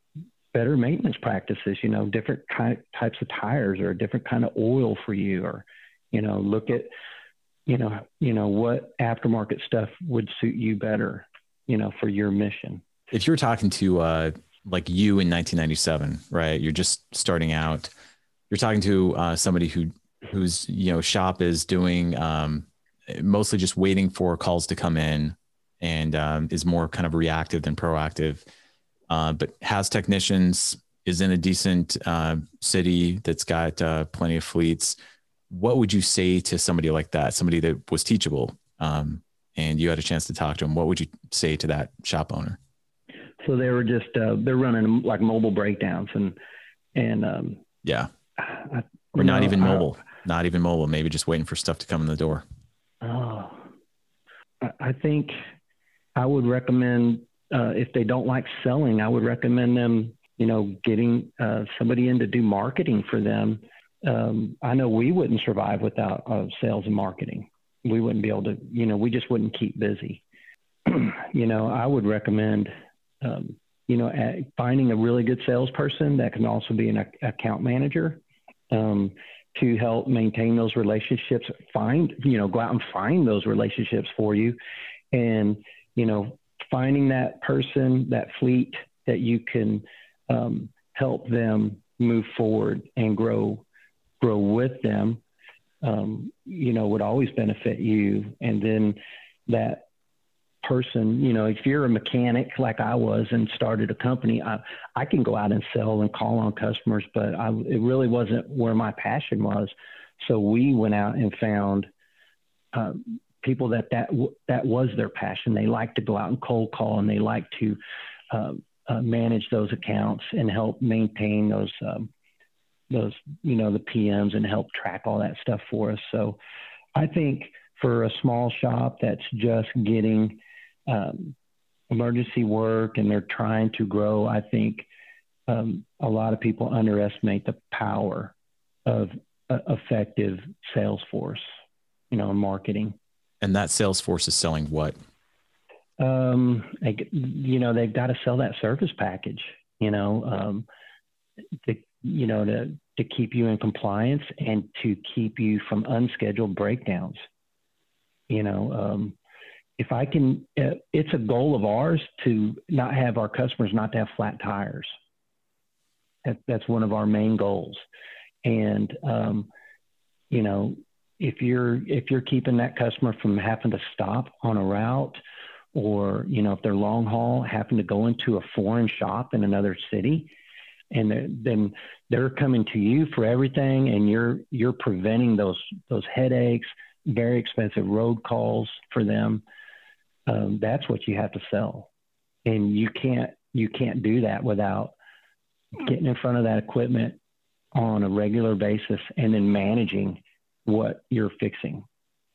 better maintenance practices, you know, different ty- types of tires or a different kind of oil for you, or, you know, look at, you know, you know, what aftermarket stuff would suit you better, you know, for your mission. If you're talking to, uh, like you in 1997, right? You're just starting out. You're talking to uh, somebody who, whose you know shop is doing um, mostly just waiting for calls to come in, and um, is more kind of reactive than proactive uh, but has technicians, is in a decent uh, city that's got uh, plenty of fleets. What would you say to somebody like that, somebody that was teachable, um, and you had a chance to talk to them? What would you say to that shop owner? So they were just uh, they're running like mobile breakdowns and and um, yeah, I, or not know, even mobile, I, not even mobile. Maybe just waiting for stuff to come in the door. Oh, I think I would recommend uh, if they don't like selling, I would recommend them, you know, getting uh, somebody in to do marketing for them. Um, I know we wouldn't survive without uh, sales and marketing. We wouldn't be able to, you know, we just wouldn't keep busy. you know, I would recommend, um, you know, finding a really good salesperson that can also be an account manager um, to help maintain those relationships. Find, you know, go out and find those relationships for you, and you know, finding that person, that fleet that you can um, help them move forward and grow, grow with them, um, you know, would always benefit you. And then that person, you know, if you're a mechanic like I was and started a company, I, I can go out and sell and call on customers, but I, it really wasn't where my passion was. So we went out and found um, people that that that was their passion. They like to go out and cold call, and they like to uh, uh, manage those accounts and help maintain those um, those you know the PMs and help track all that stuff for us. So I think for a small shop that's just getting um, emergency work and they're trying to grow, I think um, a lot of people underestimate the power of uh, effective sales force, you know, marketing. And that sales force is selling what? Um, they, you know, they've got to sell that service package, you know, um, to, you know, to, to keep you in compliance and to keep you from unscheduled breakdowns. You know, um, if I can, uh, it's a goal of ours to not have our customers not to have flat tires. That, that's one of our main goals. And, um, you know, if you're, if you're keeping that customer from having to stop on a route or, you know, if they're long haul, having to go into a foreign shop in another city, and they're, then they're coming to you for everything and you're, you're preventing those, those headaches, very expensive road calls for them. Um, that's what you have to sell. And you can't, you can't do that without getting in front of that equipment on a regular basis and then managing what you're fixing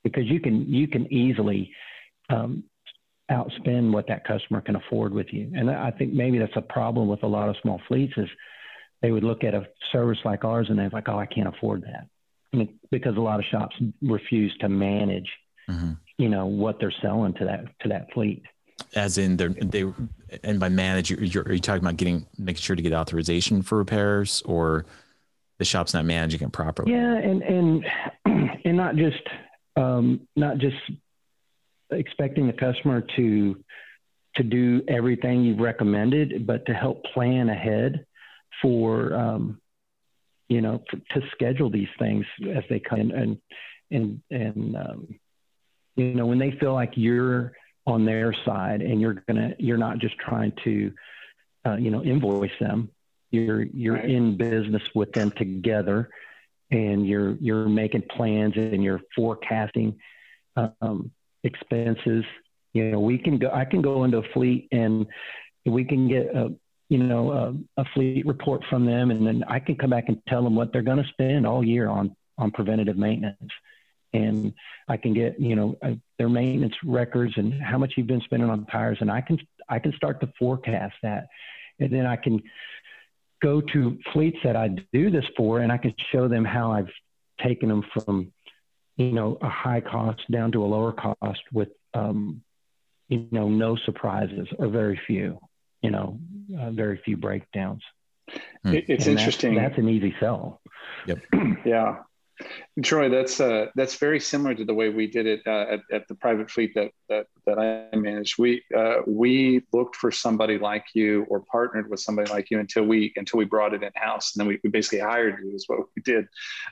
because you can you can easily um, outspend what that customer can afford with you. And i think maybe that's a problem with a lot of small fleets is they would look at a service like ours and they're like oh i can't afford that. I mean, because a lot of shops refuse to manage mm-hmm. you know what they're selling to that to that fleet. As in they're they and by manage you're, you're, are you talking about getting making sure to get authorization for repairs or the shop's not managing it properly? Yeah and and and not just um, not just expecting the customer to to do everything you've recommended but to help plan ahead for um, you know to schedule these things as they come in and and and um, you know when they feel like you're on their side and you're gonna you're not just trying to uh, you know invoice them you're you're right. in business with them together and you're you're making plans and you're forecasting um, expenses you know we can go i can go into a fleet and we can get a you know a, a fleet report from them and then i can come back and tell them what they're going to spend all year on on preventative maintenance. And I can get you know uh, their maintenance records and how much you've been spending on tires, and I can I can start to forecast that, and then I can go to fleets that I do this for, and I can show them how I've taken them from you know a high cost down to a lower cost with um, you know no surprises or very few, you know uh, very few breakdowns. It's and interesting. That's, that's an easy sell. Yep. yeah. Troy, that's uh, that's very similar to the way we did it uh, at, at the private fleet that that, that I managed. We uh, we looked for somebody like you or partnered with somebody like you until we until we brought it in house, and then we, we basically hired you is what we did.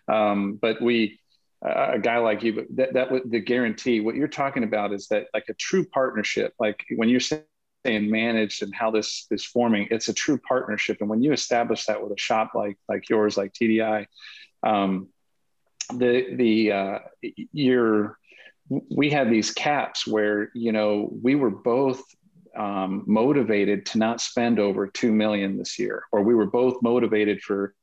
Um, but we uh, a guy like you, but that that would the guarantee. What you're talking about is that like a true partnership. Like when you're saying managed and how this is forming, it's a true partnership. And when you establish that with a shop like like yours, like TDI. Um, the the uh, you're we had these caps where you know we were both um, motivated to not spend over two million this year, or we were both motivated for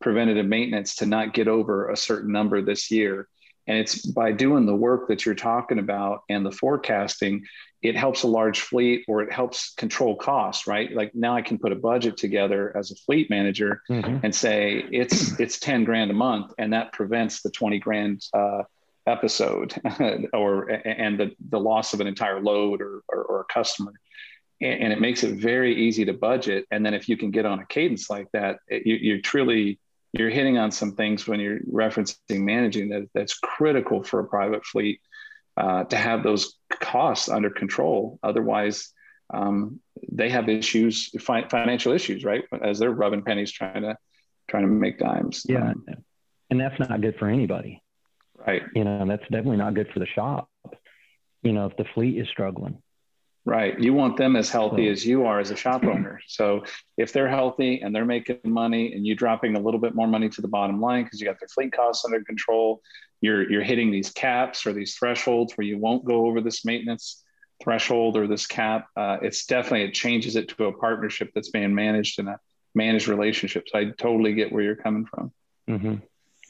preventative maintenance to not get over a certain number this year. And it's by doing the work that you're talking about and the forecasting, it helps a large fleet or it helps control costs, right? Like now I can put a budget together as a fleet manager mm-hmm. and say it's it's 10 grand a month and that prevents the 20 grand uh, episode or and the, the loss of an entire load or, or, or a customer. And, it makes it very easy to budget. And then if you can get on a cadence like that, it, you, you're truly you're hitting on some things when you're referencing managing that that's critical for a private fleet uh, to have those costs under control. Otherwise, um, they have issues, fi- financial issues, right? As they're rubbing pennies trying to trying to make dimes. Yeah, um, and that's not good for anybody. Right. You know, that's definitely not good for the shop. You know, if the fleet is struggling. Right. You want them as healthy as you are as a shop owner. So if they're healthy and they're making money and you dropping a little bit more money to the bottom line because you got their fleet costs under control, you're you're hitting these caps or these thresholds where you won't go over this maintenance threshold or this cap. Uh, it's definitely it changes it to a partnership that's being managed in a managed relationship. So I totally get where you're coming from. Mm-hmm.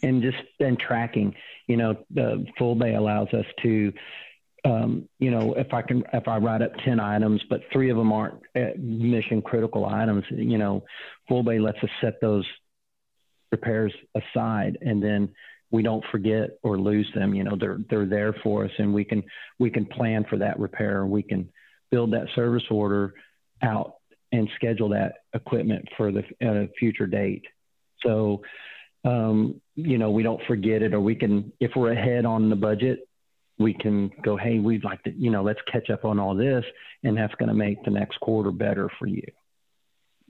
And just then tracking, you know, the Fullbay allows us to um, you know, if I can, if I write up 10 items, but three of them aren't uh, mission critical items, you know, Fullbay lets us set those repairs aside and then we don't forget or lose them. You know, they're, they're there for us and we can, we can plan for that repair. We can build that service order out and schedule that equipment for the uh, future date. So, um, you know, we don't forget it or we can, if we're ahead on the budget, we can go, hey, we'd like to, you know, let's catch up on all this, and that's going to make the next quarter better for you.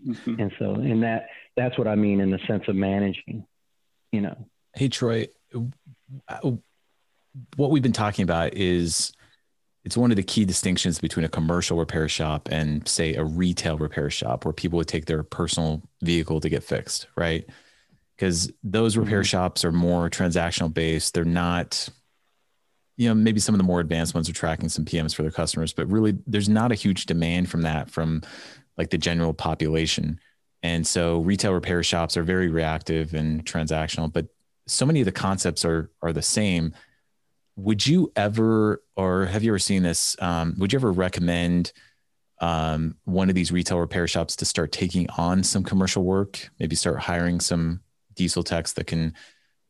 Mm-hmm. And so, and that that's what I mean in the sense of managing, you know. Hey, Troy, what we've been talking about is it's one of the key distinctions between a commercial repair shop and say a retail repair shop where people would take their personal vehicle to get fixed, right? Because those repair mm-hmm. shops are more transactional based. They're not you know maybe some of the more advanced ones are tracking some pms for their customers but really there's not a huge demand from that from like the general population. And so retail repair shops are very reactive and transactional but so many of the concepts are are the same. Would you ever or have you ever seen this um, would you ever recommend um, one of these retail repair shops to start taking on some commercial work? Maybe start hiring some diesel techs that can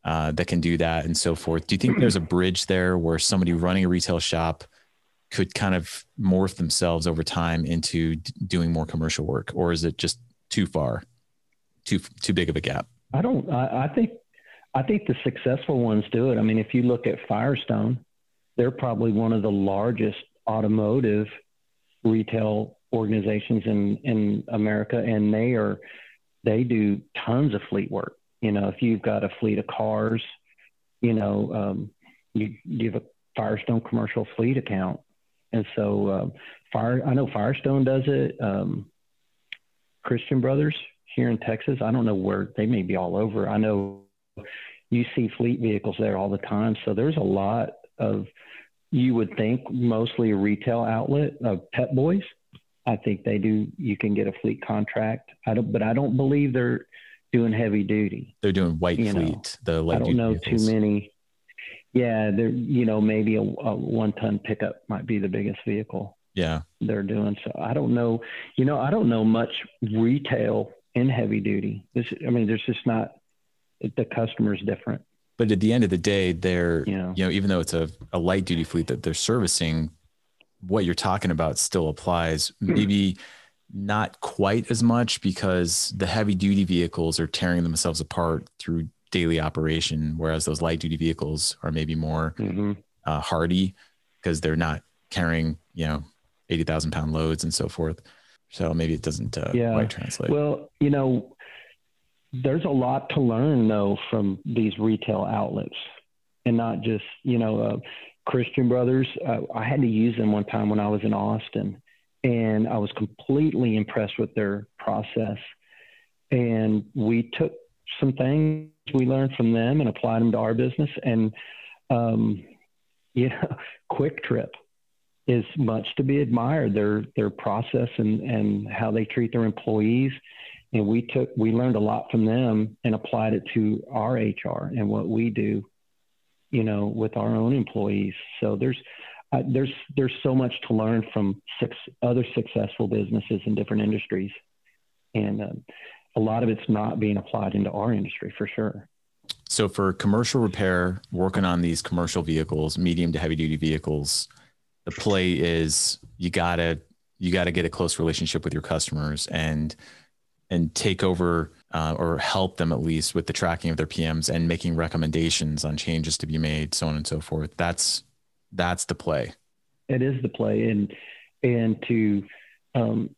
uh, that can do that and so forth. Do you think there's a bridge there where somebody running a retail shop could kind of morph themselves over time into d- doing more commercial work, or is it just too far, too too big of a gap? I don't. I, I think I think the successful ones do it. I mean, if you look at Firestone, they're probably one of the largest automotive retail organizations in in America, and they are they do tons of fleet work. You know, if you've got a fleet of cars, you know, um, you, you have a Firestone commercial fleet account. And so, uh, Fire, I know Firestone does it. Um, Christian Brothers here in Texas, I don't know where they may be all over. I know you see fleet vehicles there all the time. So there's a lot of, you would think mostly a retail outlet of Pep Boys. I think they do. You can get a fleet contract. I don't, but I don't believe they're doing heavy duty. They're doing white you fleet. Know, the light I don't know vehicles. too many. Yeah, they're you know maybe a, a one ton pickup might be the biggest vehicle. Yeah, they're doing so. I don't know. You know, I don't know much retail in heavy duty. This, I mean, there's just not. The customer's different. But at the end of the day, they're you know, you know even though it's a, a light duty fleet that they're servicing, what you're talking about still applies. Hmm. Maybe not quite as much because the heavy duty vehicles are tearing themselves apart through daily operation, whereas those light duty vehicles are maybe more mm-hmm. uh, hardy because they're not carrying, you know, 80,000 pound loads and so forth. So maybe it doesn't uh, yeah. quite translate. Well, you know, there's a lot to learn though from these retail outlets and not just, you know, uh, Christian Brothers. Uh, I had to use them one time when I was in Austin and I was completely impressed with their process. And we took some things we learned from them and applied them to our business. And, um, you know, QuikTrip is much to be admired. Their their process and and how they treat their employees. And we took we learned a lot from them and applied it to our HR and what we do, you know, with our own employees. So there's uh, there's there's so much to learn from six other successful businesses in different industries, and uh, a lot of it's not being applied into our industry for sure. So for commercial repair, working on these commercial vehicles, medium to heavy duty vehicles, the play is you gotta you gotta get a close relationship with your customers and and take over uh, or help them at least with the tracking of their PMs and making recommendations on changes to be made, so on and so forth. That's that's the play. It is the play, and and to um,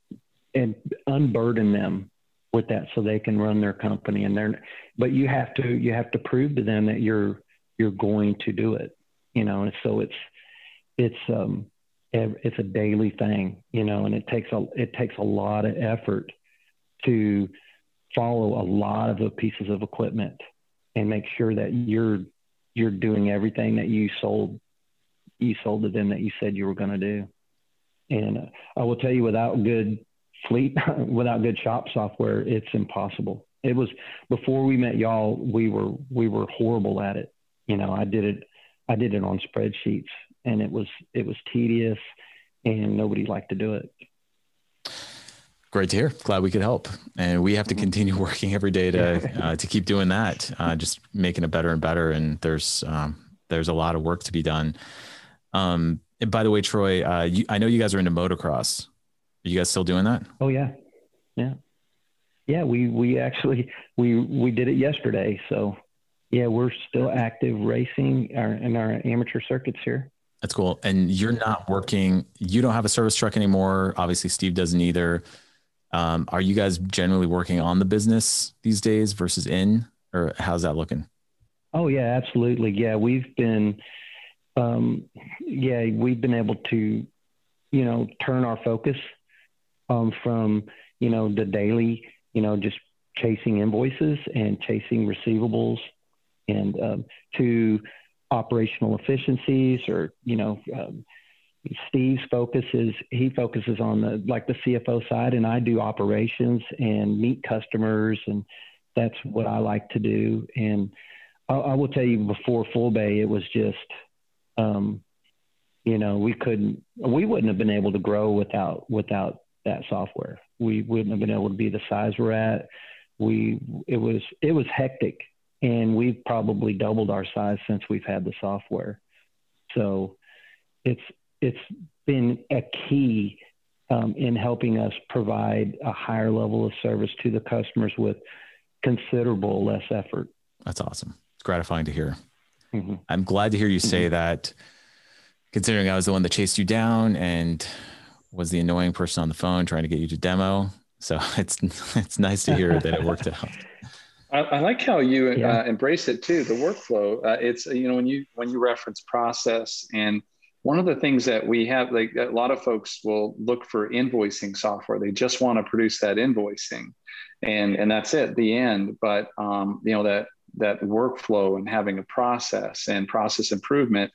and unburden them with that so they can run their company and they're but you have to you have to prove to them that you're you're going to do it you know? And so it's it's um it's a daily thing you know? And it takes a it takes a lot of effort to follow a lot of the pieces of equipment and make sure that you're you're doing everything that you sold you sold to them that you said you were going to do. And uh, I will tell you, without good fleet, without good shop software, it's impossible. It was before we met y'all. We were we were horrible at it. You know, I did it. I did it on spreadsheets, and it was it was tedious, and nobody liked to do it. Great to hear. Glad we could help, and we have to mm-hmm. continue working every day to uh, to keep doing that, uh, just making it better and better. And there's um, there's a lot of work to be done. Um, and by the way, Troy, uh, you, I know you guys are into motocross. Are you guys still doing that? Oh yeah, yeah, yeah. We we actually we we did it yesterday. So yeah, we're still active racing our, in our amateur circuits here. That's cool. And you're not working. You don't have a service truck anymore. Obviously, Steve doesn't either. Um, are you guys generally working on the business these days versus in, or how's that looking? Oh yeah, absolutely. Yeah, we've been, um, yeah, we've been able to, you know, turn our focus um, from, you know, the daily, you know, just chasing invoices and chasing receivables, and um, to operational efficiencies, or you know, um, Steve's focus is he focuses on the like the CFO side, and I do operations and meet customers, and that's what I like to do. And I, I will tell you, before Fullbay, it was just, um, you know, we couldn't, we wouldn't have been able to grow without without that software. We wouldn't have been able to be the size we're at. We it was it was hectic, and we've probably doubled our size since we've had the software. So it's it's been a key um, in helping us provide a higher level of service to the customers with considerable less effort. That's awesome. It's gratifying to hear. Mm-hmm. I'm glad to hear you say mm-hmm. that, considering I was the one that chased you down and was the annoying person on the phone trying to get you to demo. So it's it's nice to hear that it worked out. I, I like how you yeah. uh, embrace it too. The workflow. Uh, it's you know when you when you reference process and one of the things that we have, like a lot of folks will look for invoicing software. They just want to produce that invoicing, and and that's it, the end. But um, you know that that workflow and having a process and process improvement,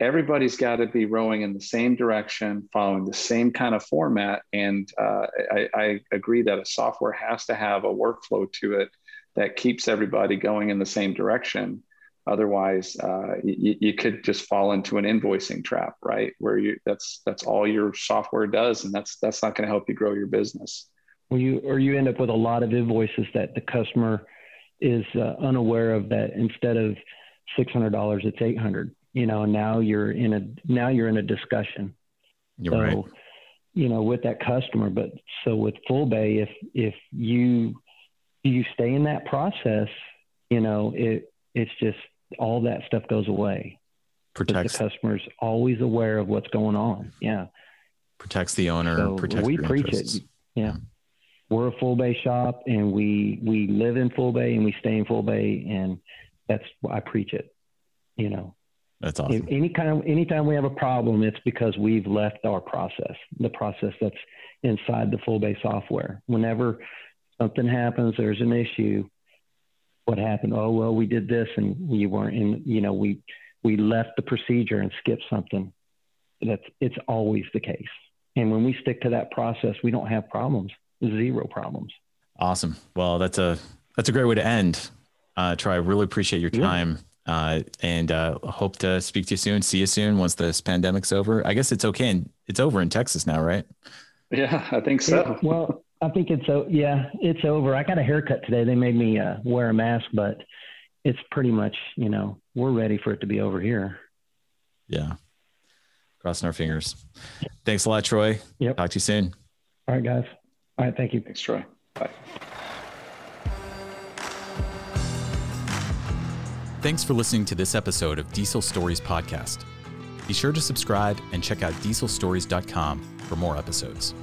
everybody's got to be rowing in the same direction, following the same kind of format. And uh, I, I agree that a software has to have a workflow to it that keeps everybody going in the same direction Otherwise, uh, you, you could just fall into an invoicing trap, right? Where you that's that's all your software does, and that's that's not going to help you grow your business. Well, you or you end up with a lot of invoices that the customer is uh, unaware of. That instead of six hundred dollars, it's eight hundred. You know, now you're in a now you're in a discussion. You're so, right. You know, with that customer, but so with Fullbay, if if you you stay in that process, you know, it it's just all that stuff goes away. Protects the customer's always aware of what's going on. Yeah. Protects the owner. So protects we preach interests. it. Yeah. We're a Fullbay shop and we we live in Fullbay and we stay in Fullbay and that's why I preach it. You know. That's awesome. Any kind of anytime we have a problem, it's because we've left our process, the process that's inside the Fullbay software. Whenever something happens, there's an issue, what happened? Oh, well, we did this and we weren't in, you know, we, we left the procedure and skipped something. That's, it's always the case. And when we stick to that process, we don't have problems, zero problems. Awesome. Well, that's a, that's a great way to end. Uh, Troy, I really appreciate your time. Yeah. Uh, and uh, hope to speak to you soon. See you soon once this pandemic's over. I guess it's okay. And it's over in Texas now, right? Yeah, I think so. Yeah, well, I think it's so. Yeah, it's over. I got a haircut today. They made me uh, wear a mask, but it's pretty much you know we're ready for it to be over here. Yeah, crossing our fingers. Thanks a lot, Troy. Yep. Talk to you soon. All right, guys. All right, thank you. Thanks, Troy. Bye. Thanks for listening to this episode of Diesel Stories Podcast. Be sure to subscribe and check out dieselstories.com for more episodes.